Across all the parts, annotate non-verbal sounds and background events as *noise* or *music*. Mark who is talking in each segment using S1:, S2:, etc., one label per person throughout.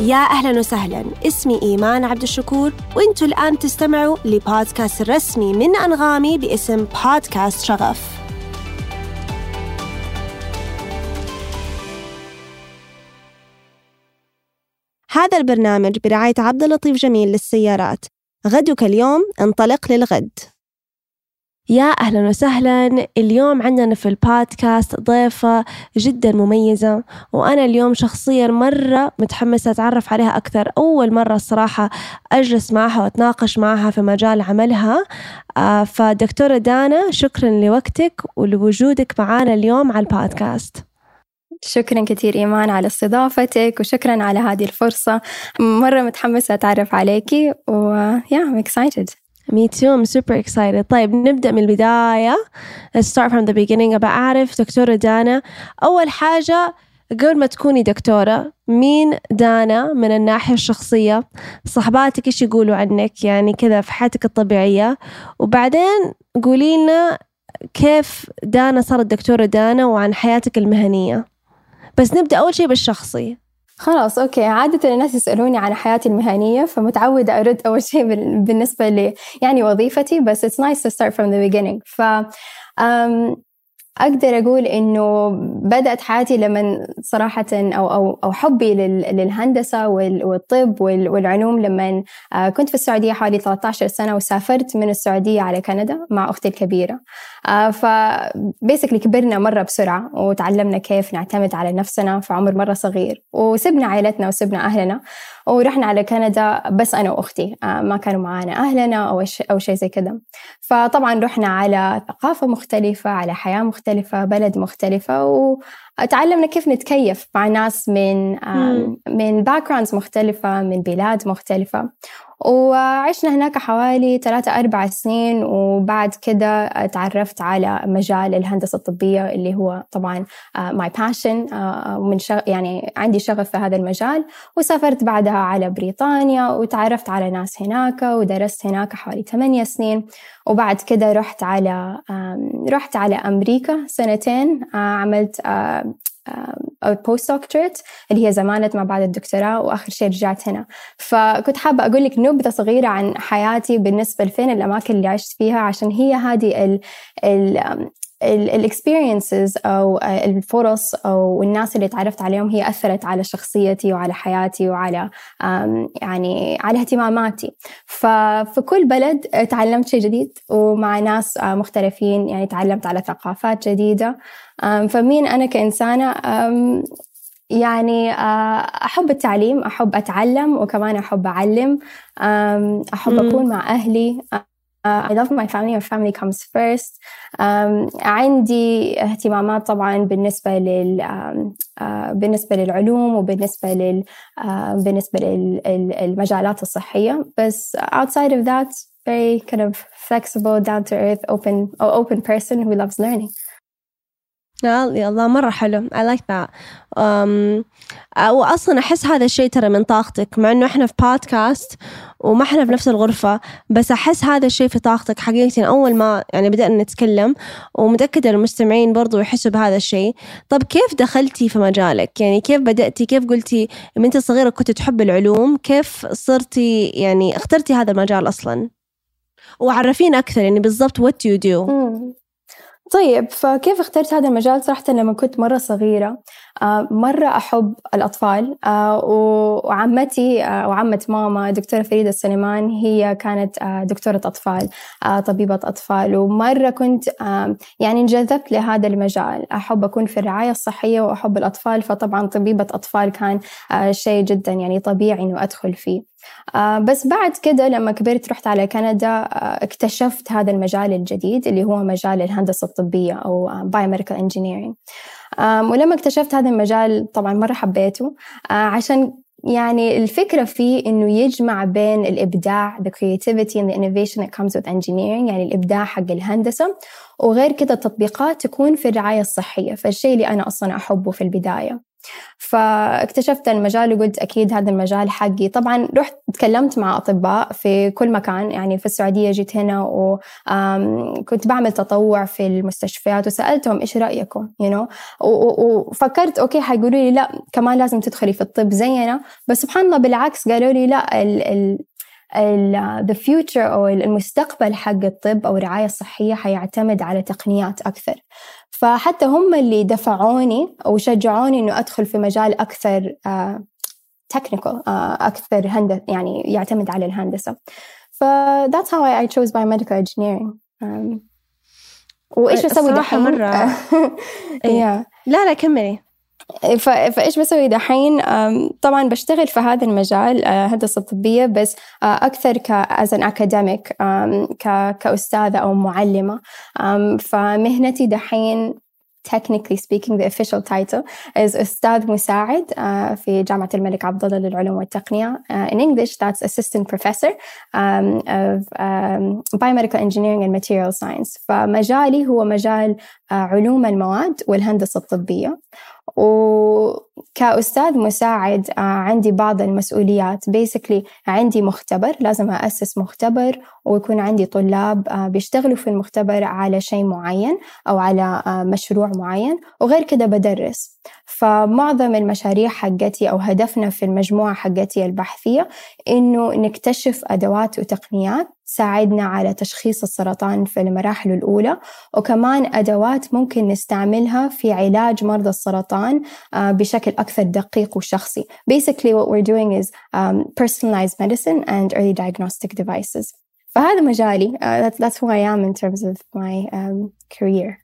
S1: يا أهلا وسهلا. اسمي إيمان عبد الشكور وإنتوا الآن تستمعوا لبودكاست الرسمي من أنغامي باسم بودكاست شغف. هذا البرنامج برعاية عبد اللطيف جميل للسيارات. غدك اليوم انطلق للغد. يا أهلا وسهلا. اليوم عندنا في البودكاست ضيفة جدا مميزة وأنا اليوم شخصيا مرة متحمسة أتعرف عليها أكثر. أول مرة الصراحة أجلس معها وأتناقش معها في مجال عملها. آه، فدكتورة دانا شكرا لوقتك ولوجودك معنا اليوم على البودكاست.
S2: شكرا كثير إيمان على استضافتك وشكرا على هذه الفرصة. مرة متحمسة أتعرف عليكي و yeah I'm excited.
S1: Me too, I'm super excited. طيب نبدأ من البداية. Let's start from the beginning. أبى أعرف دكتورة دانا أول حاجة قبل ما تكوني دكتورة مين دانا من الناحية الشخصية صحباتك إيش يقولوا عنك يعني كذا في حياتك الطبيعية وبعدين قولي لنا كيف دانا صارت دكتورة دانا وعن حياتك المهنية بس نبدأ أول شيء بالشخصي
S2: خلاص أوكي. عادة الناس يسألوني عن حياتي المهنية فمتعودة أرد أول شيء بالنسبة ل يعني وظيفتي بس it's nice to start from the beginning. ف أقدر أقول إنه بدأت حياتي لما صراحة أو أو أو حبي للهندسة والطب والعلوم لما آه، كنت في السعودية حوالي 13 سنة وسافرت من السعودية على كندا مع أختي الكبيرة. آه، فبيسكلي كبرنا مرة بسرعة وتعلمنا كيف نعتمد على نفسنا في عمر مرة صغير. وسبنا عائلتنا وسبنا أهلنا ورحنا على كندا بس أنا وأختي آه، ما كانوا معانا أهلنا أو أو شيء زي كذا فطبعا رحنا على ثقافة مختلفة على حياة مختلفة. بلد مختلفة وتعلمنا كيف نتكيف مع ناس من من باك مختلفة من بلاد مختلفة. وعشنا هناك حوالي ثلاثة أربع سنين وبعد كده تعرفت على مجال الهندسة الطبية اللي هو طبعا my passion من يعني عندي شغف في هذا المجال. وسافرت بعدها على بريطانيا وتعرفت على ناس هناك ودرست هناك حوالي ثمانية سنين. وبعد كده رحت على رحت على أمريكا سنتين uh, عملت أو postdoctorate اللي هي زمانة ما بعد الدكتوراه وآخر شيء رجعت هنا. فكنت حابة أقول لك نبذة صغيرة عن حياتي بالنسبة لفين الأماكن اللي عشت فيها عشان هي هذه ال ال الاكسبيرينسز أو الفرص أو الناس اللي تعرفت عليهم هي أثرت على شخصيتي وعلى حياتي وعلى يعني على اهتماماتي. ففي كل بلد تعلمت شيء جديد ومع ناس مختلفين يعني تعلمت على ثقافات جديدة. فمين أنا كإنسانة؟ يعني أحب التعليم أحب أتعلم وكمان أحب أعلم. أحب أكون مع أهلي. I love my family my family comes first um, عندي اهتمامات طبعا بالنسبة لل uh, بالنسبة للعلوم وبالنسبة لل uh, بالنسبة للمجالات الصحية بس outside of that very kind of flexible down to earth open open person who loves learning
S1: يا الله مرة حلو. I like that. um, وأصلا أحس هذا الشيء ترى من طاقتك مع إنه إحنا في بودكاست وما إحنا في نفس الغرفة بس أحس هذا الشيء في طاقتك حقيقة أول ما يعني بدأنا نتكلم ومتأكدة المستمعين برضو يحسوا بهذا الشيء طب كيف دخلتي في مجالك؟ يعني كيف بدأتي؟ كيف قلتي من أنت صغيرة كنت تحب العلوم؟ كيف صرتي يعني اخترتي هذا المجال أصلا؟ وعرفينا أكثر يعني بالضبط what you do
S2: طيب فكيف اخترت هذا المجال؟ صراحة لما كنت مرة صغيرة. آه، مرة أحب الأطفال. آه، وعمتي آه، وعمة ماما دكتورة فريدة السليمان هي كانت دكتورة أطفال طبيبة أطفال. ومرة كنت يعني انجذبت لهذا المجال. أحب أكون في الرعاية الصحية وأحب الأطفال فطبعا طبيبة أطفال كان شيء جدا يعني طبيعي إنه أدخل فيه. بس بعد كده لما كبرت رحت على كندا اكتشفت هذا المجال الجديد اللي هو مجال الهندسة الطبية أو Biomedical Engineering. ولما اكتشفت هذا المجال طبعا مرة حبيته. آه عشان يعني الفكرة فيه إنه يجمع بين الإبداع the creativity and the innovation that comes with engineering يعني الإبداع حق الهندسة وغير كده التطبيقات تكون في الرعاية الصحية فالشيء اللي أنا أصلا أحبه في البداية. فاكتشفت المجال وقلت أكيد هذا المجال حقي طبعا رحت تكلمت مع أطباء في كل مكان يعني في السعودية جيت هنا وكنت بعمل تطوع في المستشفيات وسألتهم إيش رأيكم you know? وفكرت OK حيقولوا لي لا كمان لازم تدخلي في الطب زينا بس سبحان الله بالعكس قالوا لي لا ال ال ال the future أو المستقبل حق الطب أو الرعاية الصحية حيعتمد على تقنيات أكثر. فحتى هم اللي دفعوني أو شجعوني إنه أدخل في مجال أكثر technical uh, uh, أكثر هندسة يعني يعتمد على الهندسة. ف that's how I, chose biomedical engineering. Um, وإيش بسوي دحين؟
S1: مرة. *laughs*
S2: yeah.
S1: لا لا كملي.
S2: فايش بسوي؟ دحين طبعا بشتغل في هذا المجال هندسة طبية بس أكثر ك as an academic كأستاذة أو معلمة. فمهنتي دحين technically speaking the official title is أستاذ مساعد في جامعة الملك عبد الله للعلوم والتقنية in English that's assistant professor of biomedical engineering and material science. فمجالي هو مجال علوم المواد والهندسة الطبية. وكأستاذ مساعد عندي بعض المسؤوليات. Basically عندي مختبر لازم أسس مختبر ويكون عندي طلاب بيشتغلوا في المختبر على شيء معين أو على مشروع معين وغير كده بدرس. فمعظم المشاريع حقتي أو هدفنا في المجموعة حقتي البحثية إنه نكتشف أدوات وتقنيات تساعدنا على تشخيص السرطان في المراحل الأولى وكمان أدوات ممكن نستعملها في علاج مرضى السرطان بشكل أكثر دقيق وشخصي. Basically what we're doing is um, personalized medicine and early diagnostic devices. فهذا مجالي. Uh, that's, that's who I am in terms of my um, career.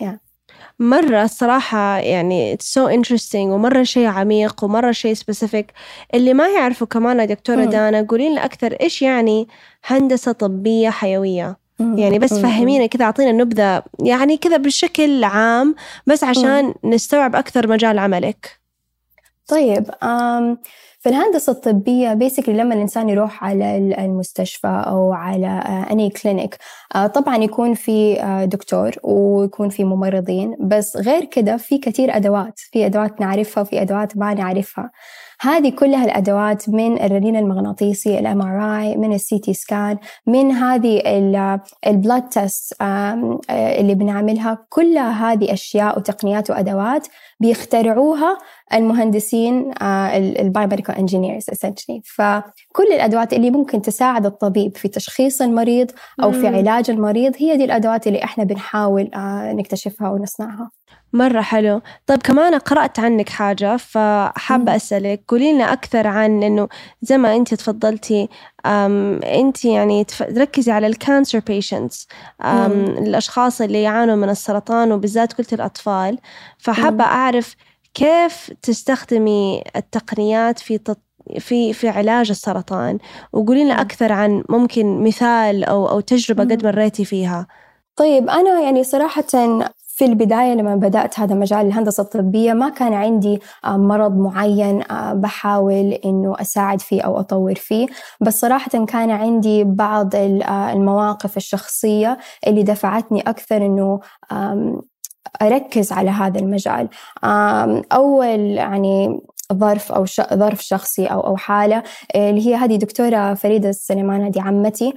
S2: Yeah.
S1: مرة الصراحة يعني it's so interesting ومرة شيء عميق ومرة شيء specific. اللي ما يعرفوا كمان يا دكتورة
S2: مم.
S1: دانا قولي لنا أكثر إيش يعني هندسة طبية حيوية؟ يعني بس
S2: مم.
S1: فهمينا كذا أعطينا نبذة يعني كذا بشكل عام بس عشان نستوعب أكثر مجال عملك.
S2: طيب um, في الهندسة الطبية بيسكلي لما الإنسان يروح على المستشفى أو على أني كلينيك طبعا يكون في دكتور ويكون في ممرضين بس غير كده في كثير أدوات في أدوات نعرفها وفي أدوات ما نعرفها. هذه كلها الأدوات من الرنين المغناطيسي ال MRI من ال CT scan من هذه ال blood test اللي بنعملها. كلها هذه أشياء وتقنيات وأدوات بيخترعوها المهندسين ال biomedical engineers essentially. فكل الأدوات اللي ممكن تساعد الطبيب في تشخيص المريض أو في علاج المريض هي دي الأدوات اللي إحنا بنحاول نكتشفها ونصنعها.
S1: مرة حلو. طيب كمان قرأت عنك حاجة فحابة أسألك قولي لنا أكثر عن إنه زي ما أنت تفضلتي أنت يعني تركزي على ال cancer patients الأشخاص اللي يعانوا من السرطان وبالذات قلت الأطفال. فحابة أعرف كيف تستخدمي التقنيات في تط... في في علاج السرطان؟ وقولي لنا أكثر عن ممكن مثال أو أو تجربة قد مريتي فيها.
S2: طيب أنا يعني صراحة في البداية لما بدأت هذا مجال الهندسة الطبية ما كان عندي مرض معين بحاول إنه أساعد فيه أو أطور فيه. بس صراحة كان عندي بعض المواقف الشخصية اللي دفعتني أكثر إنه أركز على هذا المجال. أول يعني ظرف أو ش... ظرف شخصي أو أو حالة اللي هي هذه دكتورة فريدة السليمان هذه عمتي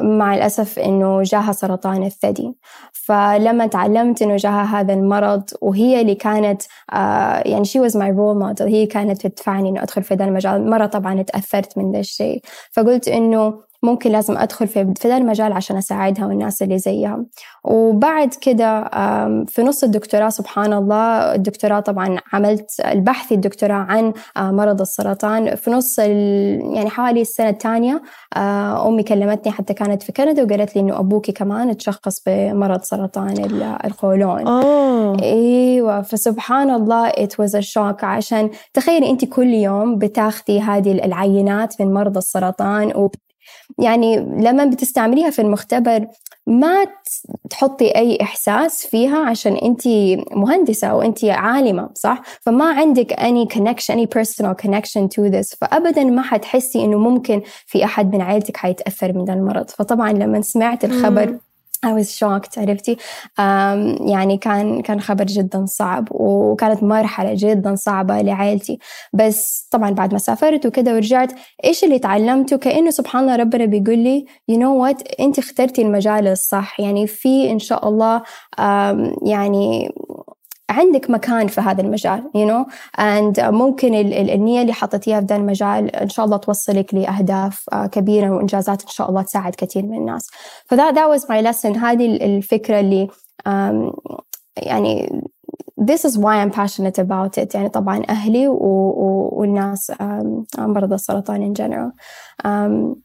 S2: مع الأسف إنه جاها سرطان الثدي. فلما تعلمت إنه جاها هذا المرض وهي اللي كانت آه يعني she was my role model هي كانت تدفعني إنه أدخل في ذا المجال. مرة طبعا تأثرت من ذا الشيء. فقلت إنه ممكن لازم أدخل في في ذا المجال عشان أساعدها والناس اللي زيها. وبعد كده في نص الدكتوراه سبحان الله الدكتوراه طبعا عملت البحث الدكتوراه عن مرض السرطان. في نص يعني حوالي السنة الثانية أمي كلمتني حتى كانت في كندا وقالت لي إنه أبوكي كمان تشخص بمرض سرطان القولون.
S1: أوه.
S2: إيوه فسبحان الله it was a shock. عشان تخيلي أنت كل يوم بتاخدي هذه العينات من مرضى السرطان و يعني لما بتستعمليها في المختبر ما تحطي أي إحساس فيها عشان أنت مهندسة أو أنت عالمة صح؟ فما عندك any connection any personal connection to this. فأبدا ما حتحسي إنه ممكن في أحد من عائلتك حيتأثر من المرض فطبعا لما سمعت الخبر I was shocked عرفتي؟ يعني كان كان خبر جدا صعب وكانت مرحلة جدا صعبة لعائلتي. بس طبعا بعد ما سافرت وكده ورجعت إيش اللي تعلمته؟ كأنه سبحان الله ربنا بيقول لي you know what أنت اخترتي المجال الصح. يعني في إن شاء الله يعني عندك مكان في هذا المجال you know and ممكن النية اللي حطيتيها في ذا المجال إن شاء الله توصلك لأهداف آه، كبيرة وإنجازات إن شاء الله تساعد كثير من الناس. فذا that was my lesson. هذه الفكرة اللي يعني this is why I'm passionate about it. يعني طبعا أهلي و, و, والناس مرضى السرطان in general.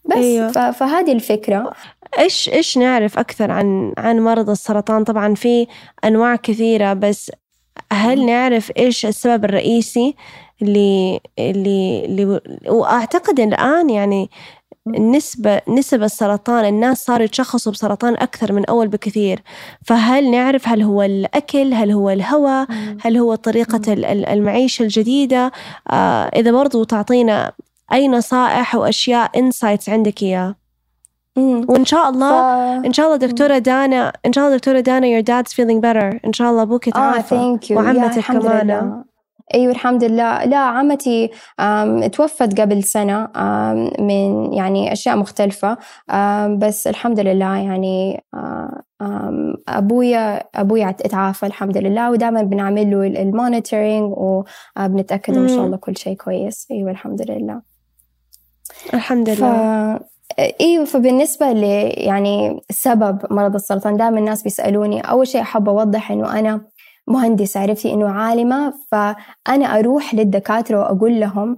S2: بس أيوه. فهذه الفكرة.
S1: إيش إيش نعرف أكثر عن عن مرض السرطان؟ طبعا في أنواع كثيرة بس هل نعرف إيش السبب الرئيسي اللي اللي, اللي وأعتقد الآن يعني نسبة نسب السرطان الناس صاروا يتشخصوا بسرطان أكثر من أول بكثير. فهل نعرف هل هو الأكل هل هو الهواء هل هو طريقة المعيشة الجديدة؟ آه إذا برضو تعطينا أي نصائح وأشياء إنسايتس عندك إياه وإن شاء الله ف... إن شاء الله دكتورة دانا إن شاء الله دكتورة دانا your dad's feeling better. إن شاء الله أبوك يتعافى.
S2: آه, thank you.
S1: وعمتك كمان.
S2: أيوه الحمد لله. لا عمتي توفت قبل سنة من يعني أشياء مختلفة. بس الحمد لله يعني ابويا أبويا اتعافى الحمد لله. ودائما بنعمل له المونيتورينج وبنتاكد إن شاء الله كل شيء كويس. أيوه الحمد لله.
S1: الحمد لله.
S2: ف... أيوه فبالنسبة ل يعني سبب مرض السرطان دائما الناس بيسألوني أول شيء أحب أوضح إنه أنا مهندسة عرفتي إنه عالمة فأنا أروح للدكاترة وأقول لهم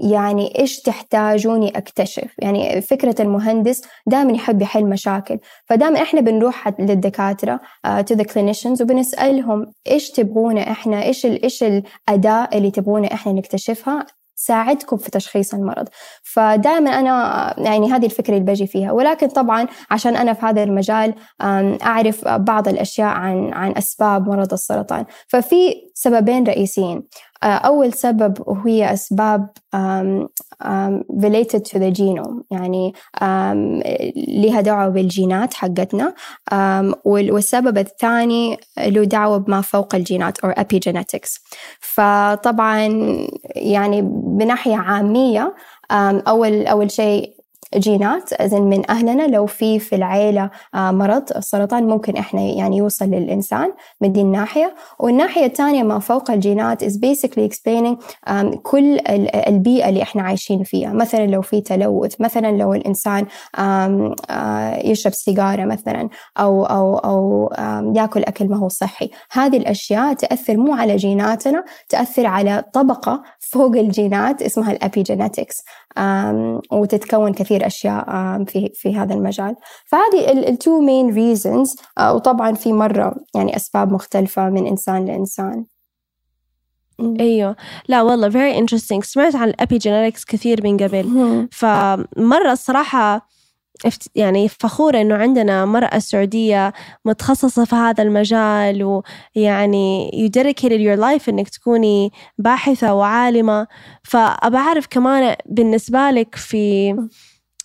S2: يعني إيش تحتاجوني أكتشف؟ يعني فكرة المهندس دائما يحب يحل مشاكل فدائما إحنا بنروح للدكاترة to the clinicians وبنسألهم إيش تبغونا إحنا إيش إيش الأداة اللي تبغونا إحنا نكتشفها؟ تساعدكم في تشخيص المرض. فدائما أنا يعني هذه الفكرة اللي بجي فيها. ولكن طبعا عشان أنا في هذا المجال أعرف بعض الأشياء عن عن أسباب مرض السرطان. ففي سببين رئيسيين. أول سبب وهي أسباب related to the genome. يعني لها دعوة بالجينات حقتنا. والسبب الثاني له دعوة بما فوق الجينات أو epigenetics. فطبعا يعني بناحية عامية أول أول شيء جينات زين من أهلنا لو في في العيلة آه، مرض السرطان ممكن إحنا يعني يوصل للإنسان من دي الناحية. والناحية الثانية ما فوق الجينات is basically explaining كل البيئة اللي إحنا عايشين فيها. مثلا لو في تلوث مثلا لو الإنسان آه، يشرب سيجارة مثلا أو أو أو يأكل أكل ما هو صحي. هذه الأشياء تأثر مو على جيناتنا تأثر على طبقة فوق الجينات اسمها الأبيجينetics وتتكون كثير أشياء في في هذا المجال. فهذه ال two main reasons وطبعا في مرة يعني أسباب مختلفة من إنسان لإنسان.
S1: أيوه. لا والله very interesting. سمعت عن ال epigenetics كثير من قبل. فمرة الصراحة يعني فخورة إنه عندنا مرأة سعودية متخصصة في هذا المجال ويعني you dedicated your life إنك تكوني باحثة وعالمة. فأبى أعرف كمان بالنسبة لك في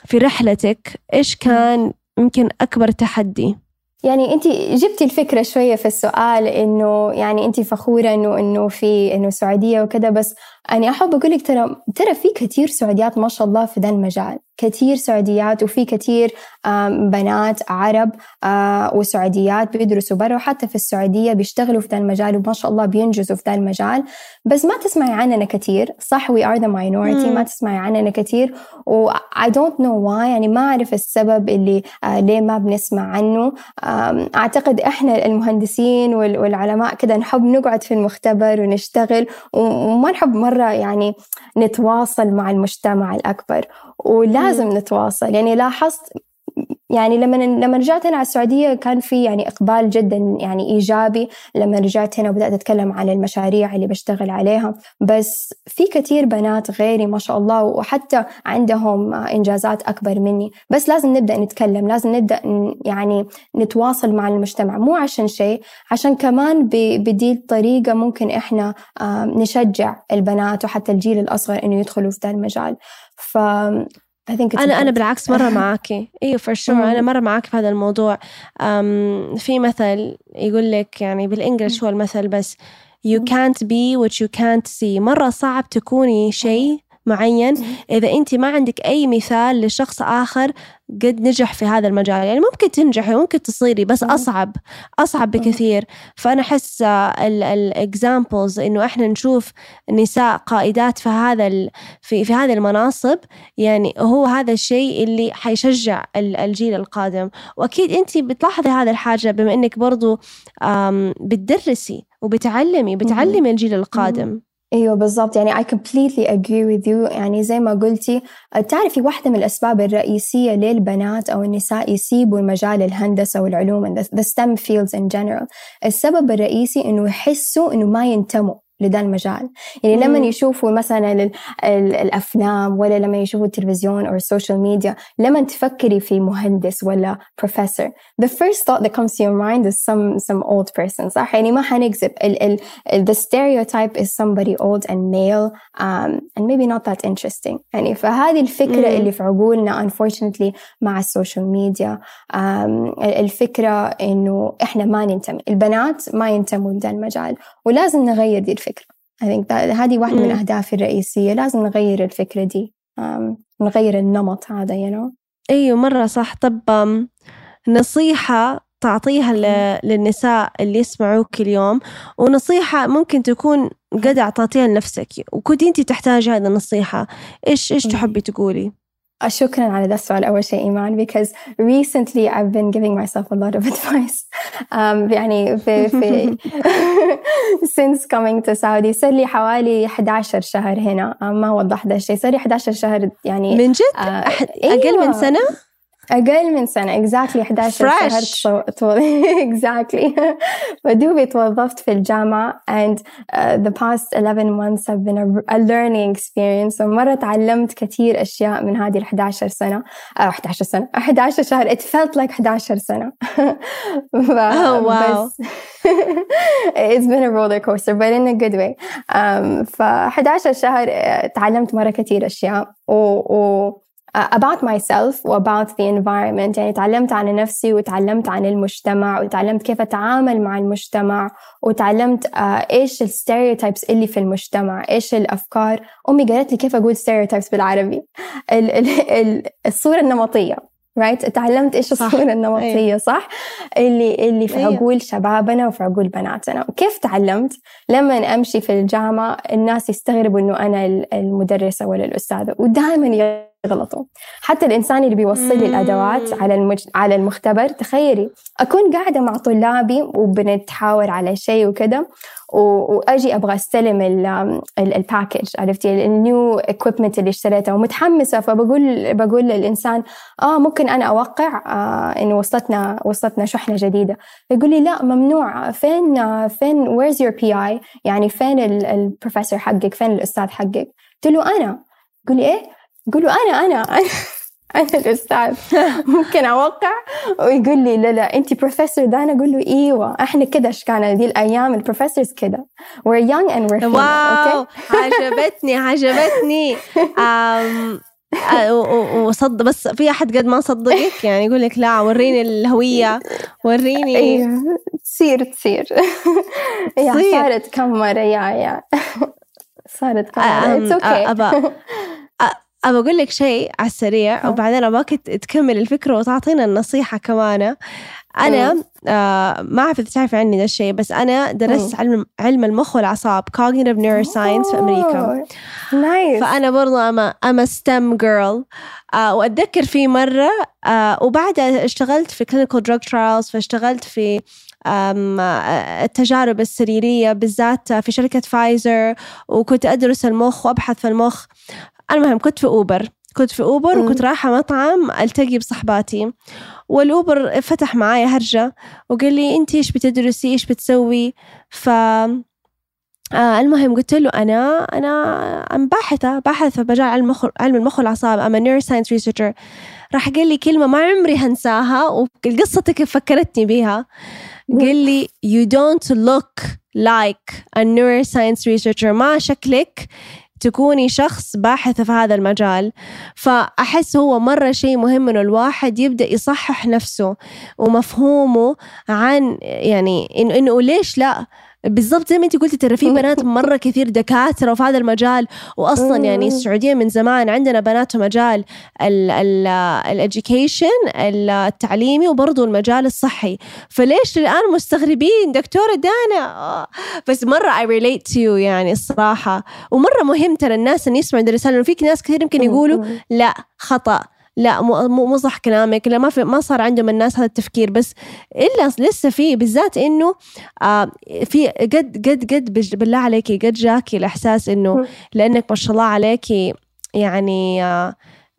S1: في رحلتك إيش كان يمكن أكبر تحدي؟
S2: يعني انت جبتي الفكرة شوية في السؤال إنه يعني انت فخورة إنه إنه في إنه سعودية وكذا بس يعني أحب أقول لك ترى ترى في كثير سعوديات ما شاء الله في ذا المجال. كثير سعوديات وفي كثير بنات عرب وسعوديات بيدرسوا برا وحتى في السعودية بيشتغلوا في ذا المجال وما شاء الله بينجزوا في ذا المجال. بس ما تسمعي عننا كثير صح we are the minority. ما تسمعي عننا كثير و I don't know why. يعني ما أعرف السبب اللي ليه ما بنسمع عنه. أعتقد إحنا المهندسين والعلماء كده نحب نقعد في المختبر ونشتغل وما نحب مرة يعني نتواصل مع المجتمع الأكبر. ولازم نتواصل. يعني لاحظت يعني لما لما رجعت هنا على السعودية كان في يعني إقبال جدا يعني إيجابي لما رجعت هنا وبدأت أتكلم عن المشاريع اللي بشتغل عليها. بس في كثير بنات غيري ما شاء الله وحتى عندهم إنجازات أكبر مني. بس لازم نبدأ نتكلم لازم نبدأ يعني نتواصل مع المجتمع. مو عشان شيء عشان كمان بدي الطريقة ممكن إحنا نشجع البنات وحتى الجيل الأصغر إنه يدخلوا في ذا المجال. ف I think it's
S1: أنا
S2: أنا.
S1: بالعكس مرة *laughs* معاكي. إيوه for sure
S2: مم.
S1: أنا مرة معاكي في هذا الموضوع. أم في مثل يقول لك يعني بالإنجلش هو المثل بس you can't be what you can't see. مرة صعب تكوني شيء معين. إذا أنت ما عندك أي مثال لشخص آخر قد نجح في هذا المجال يعني ممكن تنجحي ممكن تصيري بس. أصعب أصعب. بكثير. فأنا أحس الإكزامبلز إنه إحنا نشوف نساء قائدات في هذا في في هذه المناصب يعني هو هذا الشيء اللي حيشجع ال- الجيل القادم. وأكيد أنت بتلاحظي هذا الحاجة بما إنك برضو بتدرسي وبتعلمي بتعلمي الجيل القادم.
S2: أيوه بالضبط. يعني I completely agree with you. يعني زي ما قلتي تعرفي واحدة من الأسباب الرئيسية ليه البنات أو النساء يسيبوا مجال الهندسة والعلوم the STEM fields in general. السبب الرئيسي إنه يحسوا إنه ما ينتموا. لدا المجال. يعني لما. يشوفوا مثلا ال ال الأفلام ولا لما يشوفوا التلفزيون أو السوشيال ميديا لما تفكري في مهندس ولا professor the first thought that comes to your mind is some some old person صح؟ يعني ما حنكذب. ال ال the stereotype is somebody old and male um, and maybe not that interesting. يعني فهذه الفكرة
S1: مم.
S2: اللي في عقولنا unfortunately مع السوشيال ميديا um, الفكرة إنه إحنا ما ننتمي البنات ما ينتموا لده المجال ولازم نغير دي الفكرة. I think that هذه واحدة من. أهدافي الرئيسية. لازم نغير الفكرة دي. um, نغير النمط هذا you know.
S1: أيوه مرة صح. طب نصيحة تعطيها للنساء اللي يسمعوك اليوم ونصيحة ممكن تكون قد أعطيتيها لنفسك. وكنت أنت تحتاجي هذه النصيحة إيش إيش. تحبي تقولي؟
S2: شكرا على ذا السؤال أول شيء إيمان because recently I've been giving myself a lot of *laughs* advice um, يعني في, في *laughs* since coming to Saudi صار لي حوالي 11 شهر هنا um, ما وضحت ذا الشيء صار لي 11 شهر يعني
S1: من جد؟
S2: آه،
S1: أح- أقل من. سنة؟
S2: أقل من سنة exactly 11
S1: Fresh.
S2: شهر exactly فدوبي توظفت في الجامعة and uh, the past 11 months have been a, a learning experience ومرة تعلمت كثير أشياء من هذه ال 11 سنة أو 11 سنة 11 شهر it felt like 11 سنة ف-
S1: Oh, wow.
S2: it's been a roller coaster but in a good way um, ف 11 شهر uh, تعلمت مرة كثير أشياء و, و uh, about myself و about the environment. يعني تعلمت عن نفسي وتعلمت عن المجتمع وتعلمت كيف أتعامل مع المجتمع وتعلمت uh, إيش الستيreotypes اللي في المجتمع إيش الأفكار. أمي قالت لي كيف أقول stereotypes بالعربي؟ ال ال ال الصورة النمطية right تعلمت إيش
S1: صح.
S2: الصورة النمطية صح؟ اللي اللي في
S1: أيوة.
S2: عقول شبابنا وفي عقول بناتنا. وكيف تعلمت؟ لما أمشي في الجامعة الناس يستغربوا إنه أنا ال- المدرسة ولا الأستاذة. ودائما يغلطوا حتى الإنسان اللي بيوصل لي الأدوات. على المج... على المختبر تخيلي أكون قاعدة مع طلابي وبنتحاور على شيء وكذا و- وأجي أبغى أستلم ال- ال- ال package عرفتي؟ ال new equipment اللي اشتريته ومتحمسة فبقول بقول للإنسان آه ممكن أنا أوقع آه انه وصلتنا وصلتنا شحنة جديدة. يقول لي لا ممنوع. فين آه فين where's your PI يعني فين ال- البروفيسور حقك فين الأستاذ حقك؟ قلت له أنا. يقول لي إيه؟ قول له أنا أنا *laughs* أنا أنا الأستاذ. ممكن أوقع؟ ويقول لي لا لا انت بروفيسور ده أنا أقول له إيوه. إحنا كده اشكالنا دي الأيام؟ ال professors كده. We're young and we're female wow.
S1: عجبتني عجبتني. *laughs* و- وصد بس في أحد قد ما صدقك؟ يعني يقول لك لا وريني الهوية. وريني.
S2: إيوه. تصير تصير. *laughs* صارت كم مرة. يا يا صارت كم
S1: مرة.
S2: it's okay
S1: أبا أبى أقول لك شيء على السريع. وبعدين ابغاك ت- تكمل الفكرة وتعطينا النصيحة كمان. أنا آه ما أعرف إذا تعرفي عني ذا الشيء بس أنا درست علم علم المخ والأعصاب cognitive neuroscience في أمريكا.
S2: nice
S1: فأنا برضو I'm a I'm a STEM girl وأتذكر في مرة آه وبعدها اشتغلت في clinical drug trials فاشتغلت في التجارب السريرية بالذات في شركة فايزر وكنت أدرس المخ وأبحث في المخ. المهم كنت في أوبر كنت في أوبر
S2: مم.
S1: وكنت رايحة مطعم ألتقي بصحباتي. والأوبر فتح معايا هرجة وقال لي أنت إيش بتدرسي؟ إيش بتسوي؟ ف آه المهم قلت له أنا أنا باحثة باحثة في مجال علم المخ علم المخ والأعصاب. أما neuroscience researcher. راح قال لي كلمة ما عمري هنساها وقصتك فكرتني بيها. قال لي you don't look like a neuroscience researcher. ما شكلك تكوني شخص باحث في هذا المجال فأحس هو مرة شيء مهم إنه الواحد يبدأ يصحح نفسه ومفهومه عن يعني إنه, ليش لا؟ بالضبط زي ما انت قلتي ترى في بنات مرة كثير دكاترة وفي هذا المجال واصلا يعني السعودية من زمان عندنا بنات في مجال ال education التعليمي وبرضه المجال الصحي. فليش الآن مستغربين؟ دكتورة دانا بس مرة I relate to يعني الصراحة. ومرة مهم ترى الناس إن يسمعوا الرسالة في ناس كثير يمكن يقولوا لا خطأ. لا مو مو صح كلامك. لا ما في ما صار عندهم الناس هذا التفكير بس إلا لسه في بالذات إنه آه في قد قد قد بالله عليكي قد جاكي الإحساس إنه لأنك ما شاء الله عليكي يعني آه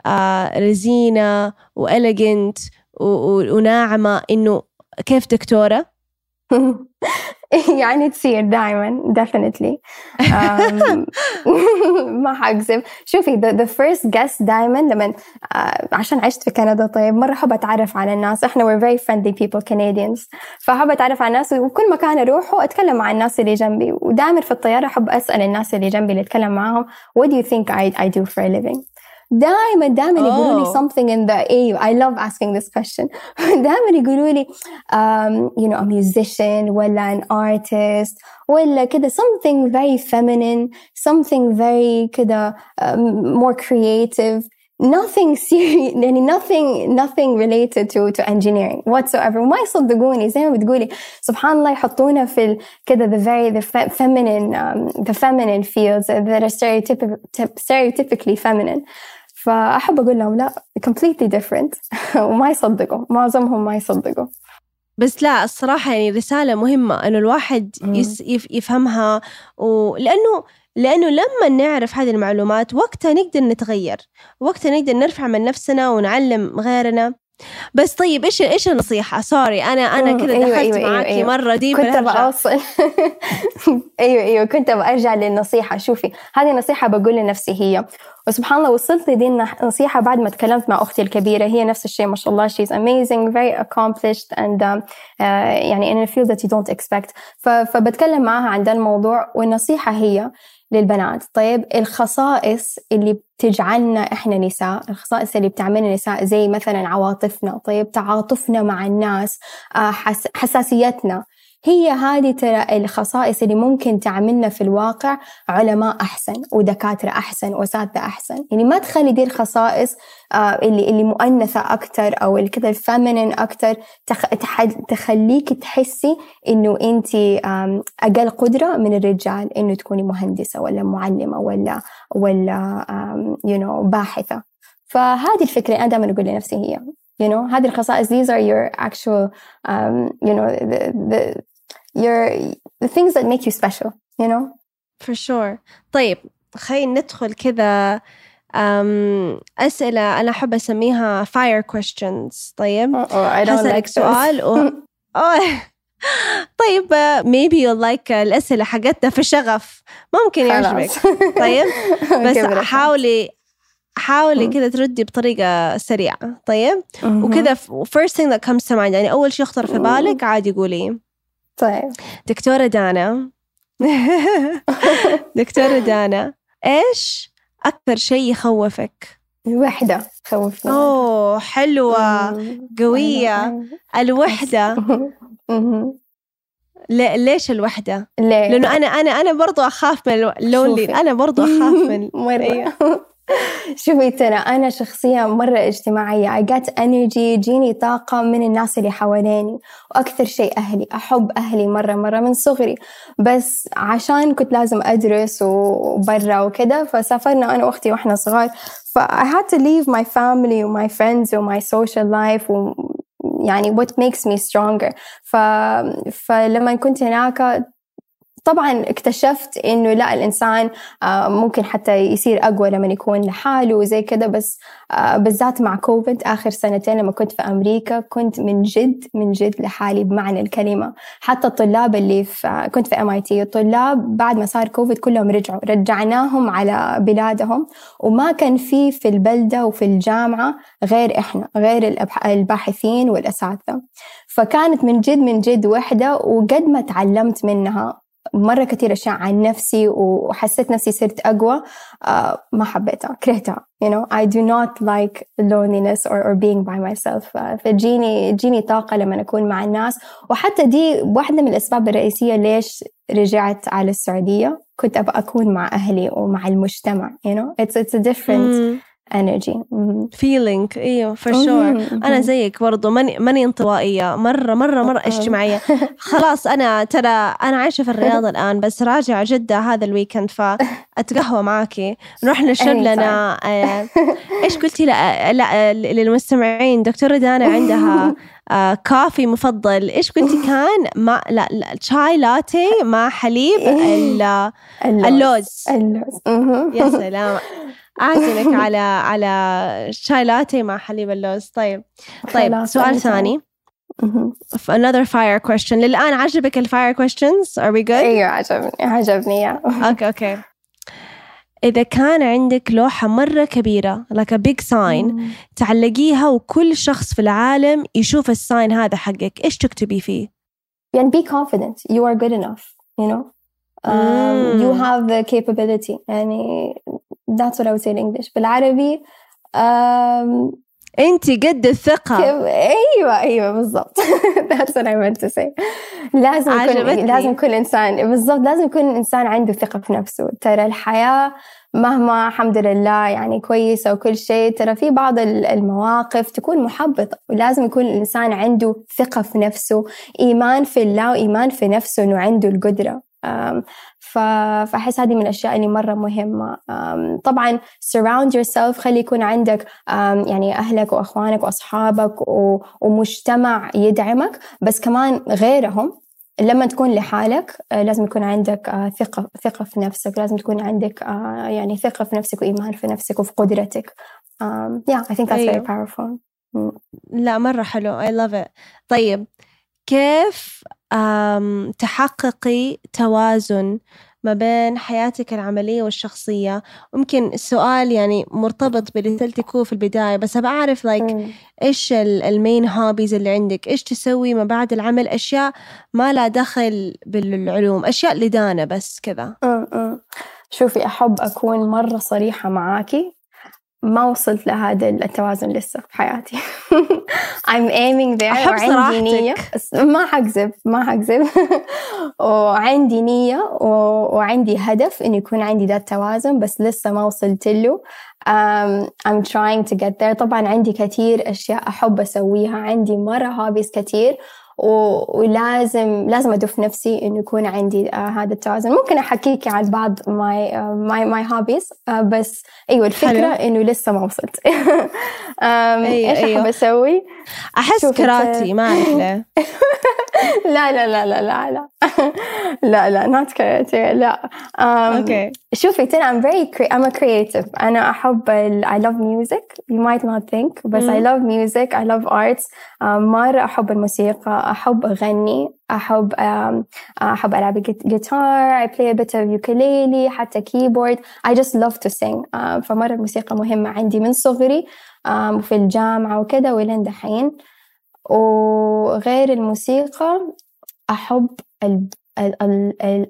S1: آه رزينة وإليجنت وناعمة إنه كيف دكتورة؟ *laughs*
S2: يعني تصير دائما definitely. *laughs* ما حأكذب. شوفي the, the first guest دائما لما uh, عشان عشت في كندا طيب مرة أحب أتعرف على الناس. إحنا we're very friendly people Canadians. فأحب أتعرف على الناس وكل مكان أروحه أتكلم مع الناس اللي جنبي. ودائما في الطيارة أحب أسأل الناس اللي جنبي اللي أتكلم معاهم what do you think I, I do for a living? دائما دائما يقولوا لي something in the ايوه I love asking this question *laughs* دائما يقولوا لي um, you know a musician ولا an artist ولا كده something very feminine something very كده um, more creative nothing serious *laughs* يعني nothing nothing related to to engineering whatsoever وما يصدقوني زي ما بتقولي سبحان الله يحطونا في كذا the very the feminine um, the feminine fields that are stereotypically, stereotypically feminine فأحب أقول لهم لا completely different *laughs* وما يصدقوا معظمهم ما يصدقوا
S1: بس لا الصراحة يعني رسالة مهمة إنه الواحد يس يفهمها ولأنه لأنه لما نعرف هذه المعلومات وقتها نقدر نتغير. وقتها نقدر نرفع من نفسنا ونعلم غيرنا. بس طيب إيش إيش النصيحة؟ سوري أنا أنا كذا أيوة دخلت أيوة معاكي أيوة. مرة دي
S2: كنت أبغى اوصل *laughs* أيوه أيوه كنت أبغى ارجع للنصيحة. شوفي هذه نصيحة بقول لنفسي هي وسبحان الله وصلت لدي النصيحة بعد ما تكلمت مع أختي الكبيرة. هي نفس الشيء ما شاء الله. She's amazing very accomplished and uh, uh, يعني in a field that you don't expect. فبتكلم معها عن ده الموضوع والنصيحة هي للبنات. طيب الخصائص اللي بتجعلنا إحنا نساء الخصائص اللي بتعملنا نساء زي مثلا عواطفنا. طيب تعاطفنا مع الناس آه، حساسيتنا. هي هذه ترى الخصائص اللي ممكن تعملنا في الواقع علماء أحسن ودكاترة أحسن وأساتذة أحسن. يعني ما تخلي دي الخصائص آه، اللي اللي مؤنثة أكتر أو اللي كذا الفيمينين أكتر تخليك تحسي إنه أنت أقل قدرة من الرجال إنه تكوني مهندسة ولا معلمة ولا ولا you know باحثة. فهذه الفكرة أنا دائما أقول لنفسي هي you know هذه الخصائص these are your actual um, you know the, the your the things that make you special you know?
S1: For sure. طيب خلينا ندخل كذا um, أسئلة أنا أحب أسميها fire questions. طيب
S2: oh, I don't like
S1: سؤال و... *laughs* oh. طيب maybe you like الأسئلة حقتنا في شغف. ممكن يعجبك. *laughs* طيب بس حاولي حاولي كذا تردي بطريقة سريعة. طيب وكذا first thing that comes to mind يعني أول شيء يخطر في بالك عادي قولي.
S2: طيب.
S1: دكتورة دانا. *laughs* دكتورة دانا إيش أكثر شيء يخوفك؟
S2: الوحدة خوفني
S1: أوه حلوة قوية. الوحدة. ليش الوحدة؟
S2: ليه؟
S1: لأنه أنا أنا أنا برضو أخاف من اللونلي أنا برضو أخاف من *laughs*
S2: مرة. *laughs* *laughs* شوفي ترى أنا شخصية مرة اجتماعية. I get energy يجيني طاقة من الناس اللي حواليني. وأكثر شيء أهلي أحب أهلي مرة مرة من صغري. بس عشان كنت لازم أدرس وبرا وكده فسافرنا أنا وأختي وإحنا صغار. ف I had to leave my family و my friends و my social life و يعني what makes me stronger. ف... فلما كنت هناك طبعا اكتشفت إنه لا الإنسان آه، ممكن حتى يصير أقوى لما يكون لحاله وزي كده بس آه، بالذات مع كوفيد آخر سنتين لما كنت في أمريكا كنت من جد من جد لحالي بمعنى الكلمة. حتى الطلاب اللي في كنت في MIT الطلاب بعد ما صار كوفيد كلهم رجعوا رجعناهم على بلادهم. وما كان في في البلدة وفي الجامعة غير إحنا غير الباحثين والأساتذة. فكانت من جد من جد وحدة وقد ما تعلمت منها مرة كثير أشياء عن نفسي وحسيت نفسي صرت أقوى uh, ما حبيتها كرهتها. You know I do not like loneliness or, or being by myself. uh, فجيني جيني طاقة لما أكون مع الناس. وحتى دي واحدة من الأسباب الرئيسية ليش رجعت على السعودية. كنت أبغى أكون مع أهلي ومع المجتمع you know. It's, it's a different mm. Energy.
S1: feeling. إيوه for sure. أنا زيك برضو ماني ماني انطوائية. مرة مرة مرة اجتماعية. *laughs* خلاص أنا ترى أنا عايشة في الرياض الآن بس راجعة جدة هذا ال weekend فأتقهوى معاكي. نروح نشرب لنا آه، إيش قلتي لا, لا للمستمعين؟ دكتورة دانا عندها آه coffee مفضل. إيش قلتي *laughs* كان؟ مع لا, لا شاي لاتي مع حليب اللوز.
S2: اللوز, اللوز.
S1: يا سلام. أعزمك *laughs* على على شاي لاتيه مع حليب اللوز. طيب. طيب سؤال ثاني. another fire question. للآن عجبك ال fire questions are we good?
S2: أيوه عجبني عجبني
S1: okay okay إذا كان عندك لوحة مرة كبيرة like a big sign تعلقيها وكل شخص في العالم يشوف ال sign هذا حقك إيش تكتبي فيه؟
S2: يعني be confident. You are good enough you know. Um, you have the capability. يعني that's what I would say in English. بالعربي um,
S1: انت قد الثقة.
S2: أيوه أيوه بالضبط. *laughs* That's what I meant to say. لازم يكون لازم كل انسان بالضبط لازم يكون الإنسان عنده ثقة في نفسه. ترى الحياة مهما الحمد لله يعني كويسة وكل شيء ترى في بعض المواقف تكون محبطة. ولازم يكون الإنسان عنده ثقة في نفسه. إيمان في الله وإيمان في نفسه إنه عنده القدرة. فأحس هذه من الأشياء اللي مرة مهمة. طبعا surround yourself خلي يكون عندك يعني أهلك وأخوانك وأصحابك ومجتمع يدعمك بس كمان غيرهم. لما تكون لحالك آه، لازم يكون عندك آه، ثقة ثقة في نفسك. لازم تكون عندك آه، يعني ثقة في نفسك وإيمان في نفسك وفي قدرتك. yeah I think that's أيوه. very powerful
S1: لا مرة حلو. I love it. طيب كيف تحققي توازن ما بين حياتك العملية والشخصية. ممكن السؤال يعني مرتبط باللي قلتي في البداية بس أبغى أعرف like like إيش ال main hobbies اللي عندك؟ إيش تسوي ما بعد العمل؟ أشياء ما لها دخل بالعلوم أشياء لدانا بس كذا.
S2: شوفي أحب أكون مرة صريحة معاكي. ما وصلت لهذا التوازن لسه في حياتي. *laughs* I'm aiming there
S1: أحب وعندي نية.
S2: ما حكذب ما حكذب. *laughs* وعندي نية وعندي هدف إنه يكون عندي ذا التوازن بس لسه ما وصلت له. Um, I'm trying to get there. طبعا عندي كثير أشياء أحب أسويها. عندي مرة hobbies كثير. ولازم لازم أدف نفسي إنه يكون عندي uh, هذا التوازن. ممكن أحكيك عن بعض my my my hobbies بس أيوه الفكرة إنه لسه ما وصلت. *laughs* أيوة إيش أيوة. احب أسوي؟
S1: أحس كراتي ما اعرف *laughs*
S2: لا لا لا لا لا لا. *laughs* لا لا not كاراتيه لا
S1: أوكي
S2: شوفي ترى I'm very I'm a creative. أنا أحب ال I love music. You might not think بس I love music. I love arts. مرة أحب الموسيقى. أحب أغني. أحب أحب ألعب جيتار I play a bit of ukulele حتى keyboard. I just love to sing. فمرة الموسيقى مهمة عندي من صغري. وفي الجامعة وكذا ولين دحين. وغير الموسيقى أحب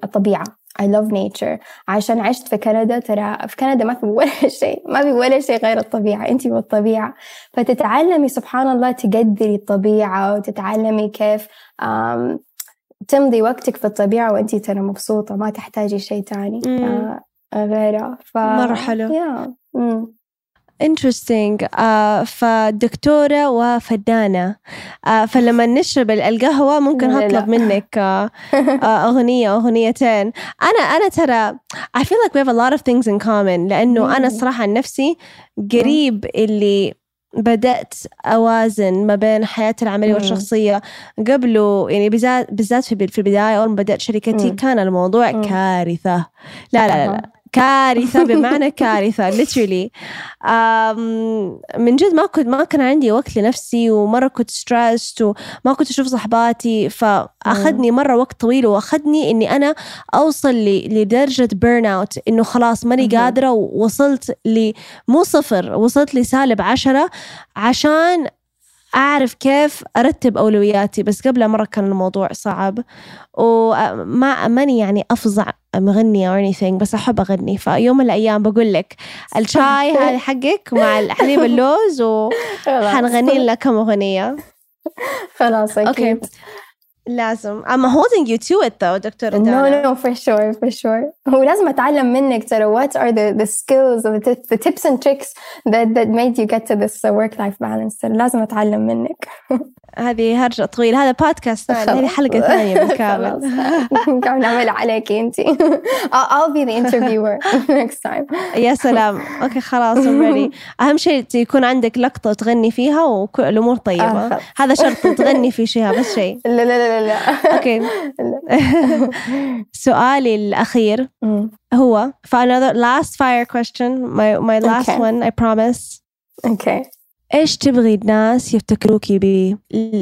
S2: الطبيعة. I love nature. عشان عشت في كندا ترى في كندا ما في ولا *laughs* شيء ما في ولا شيء غير الطبيعة. أنت والطبيعة فتتعلمي سبحان الله تقدري الطبيعة وتتعلمي كيف تمضي وقتك في الطبيعة وأنت ترى مبسوطة ما تحتاجي شيء تاني. آه، غيره
S1: ف... مرة حلو.
S2: yeah.
S1: Interesting. uh, فدكتورة وفنانة uh, فلما نشرب القهوة ممكن هطلب منك uh, *laughs* uh, أغنية أغنيتين. أنا أنا ترى I feel like we have a lot of things in common لأنه أنا الصراحة عن نفسي قريب اللي بدأت أوازن ما بين حياتي العملية والشخصية. قبله يعني بالذات في البداية أول ما بدأت شركتي كان الموضوع كارثة. لا لا لا, لا. كارثة بمعنى كارثة literally. من جد ما كنت ما كان عندي وقت لنفسي ومرة كنت stressed وما كنت أشوف صحباتي. فأخذني مرة وقت طويل وأخذني إني أنا أوصل لدرجة burn out إنه خلاص ماني قادرة ووصلت ل مو صفر وصلت لسالب عشرة عشان أعرف كيف أرتب أولوياتي بس قبل مرة كان الموضوع صعب. وما ماني يعني أفظع مغنية أو anything بس أحب أغني. فيوم من الأيام بقول لك الشاي هذا حقك مع الحليب اللوز وحنغني *laughs* لك كم أغنية.
S2: خلاص أكيد
S1: okay. لازم. I'm holding you to it though دكتور
S2: no
S1: دانا.
S2: no for sure for sure. هو لازم أتعلم منك ترى what are the the skills or the, the tips and tricks that that made you get to this work life balance. ترى لازم أتعلم منك. *laughs*
S1: هذه هرجة طويلة. هذا بودكاست هذه حلقة ثانية بالكامل.
S2: كم نعمل عليك أنت. I'll, I'll be the interviewer *laughs* next time.
S1: يا سلام. okay خلاص ready. أهم شيء يكون عندك لقطة تغني فيها وكل الأمور طيبة.
S2: آه،.
S1: هذا شرط تغني في شيء بس شيء
S2: لا لا لا لا لا.
S1: okay. *laughs* *laughs* سؤالي الأخير
S2: أمم،
S1: هو for another rapid fire question my my last
S2: Okay.
S1: one I promise.
S2: okay
S1: إيش تبغي الناس يفتكروكي بيه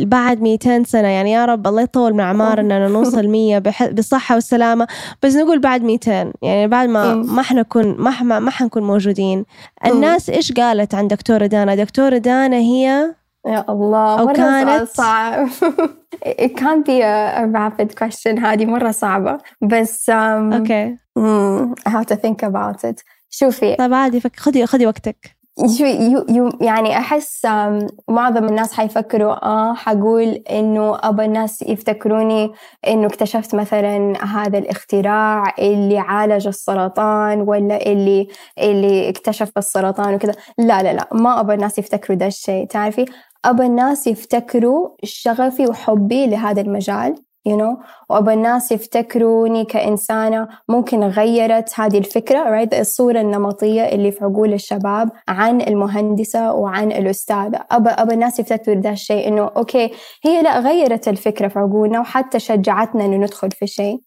S1: بعد 200 سنة؟ يعني يا رب الله يطول من أعمارنا إننا نوصل 100 بح- بالصحة والسلامة. بس نقول بعد 200 يعني بعد ما. ما حنكون ما ح- ما ما حنكون موجودين. الناس إيش قالت عن دكتورة دانا؟ دكتورة دانا هي
S2: يا الله
S1: أو
S2: مرة
S1: كانت-
S2: صعب. *laughs* It can't be a, a rapid question. هذه مرة صعبة. بس um,
S1: okay.
S2: mm, I have to think about it. شوفي.
S1: طيب عادي فك خذي خذي وقتك.
S2: شو يو يو يعني أحس um, معظم الناس حيفكروا آه حقول إنه أبى الناس يفتكروني إنه اكتشفت مثلا هذا الاختراع اللي عالج السرطان ولا اللي اللي اكتشف السرطان وكذا. لا لا لا ما أبى الناس يفتكروا ده الشيء تعرفي؟ أبى الناس يفتكروا شغفي وحبي لهذا المجال you know. وأبى الناس يفتكروني كإنسانة ممكن غيرت هذه الفكرة right الصورة النمطية اللي في عقول الشباب عن المهندسة وعن الأستاذة. أبى أبى الناس يفتكروا ده الشيء إنه okay هي لا غيرت الفكرة في عقولنا وحتى شجعتنا إنه ندخل في شيء.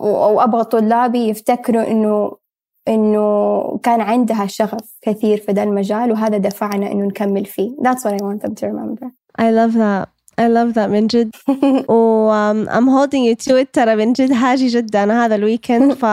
S2: وأبغى طلابي يفتكروا إنه إنه كان عندها شغف كثير في ذا المجال وهذا دفعنا إنه نكمل فيه. That's what I want them to remember.
S1: I love that. I love that من جد و um, I'm holding you to it ترى من جد هاجي جدة هذا ال weekend ف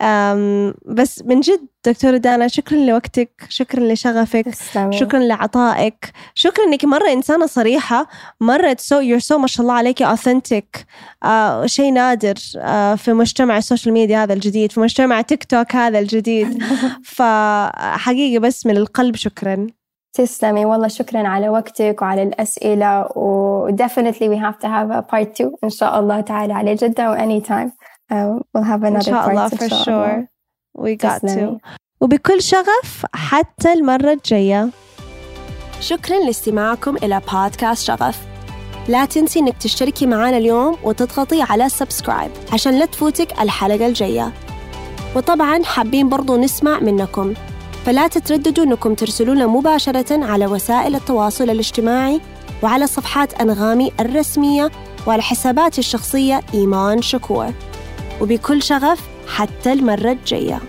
S1: um, بس من جد دكتورة دانا شكرا لوقتك شكرا لشغفك. شكرا لعطائك. شكرا إنك مرة إنسانة صريحة مرة so you're so ما شاء الله عليكي authentic. آه شيء نادر آه في مجتمع ال social media هذا الجديد في مجتمع تيك توك هذا الجديد. *laughs* فحقيقة بس من القلب شكرا.
S2: تسلمي. والله شكرا على وقتك وعلى الأسئلة و definitely we have to have a part two إن شاء الله تعالى على جدة و anytime uh, we'll have another
S1: شاء الله
S2: part
S1: for
S2: إن شاء الله.
S1: sure we got to.
S2: تسلمي.
S1: وبكل شغف حتى المرة الجاية. شكرا لاستماعكم إلى بودكاست شغف. لا تنسي إنك تشتركي معنا اليوم وتضغطي على سبسكرايب عشان لا تفوتك الحلقة الجاية. وطبعا حابين برضو نسمع منكم. فلا تترددوا إنكم ترسلونا مباشرة على وسائل التواصل الاجتماعي وعلى صفحات أنغامي الرسمية وعلى حساباتي الشخصية إيمان شكور. وبكل شغف حتى المرة الجاية.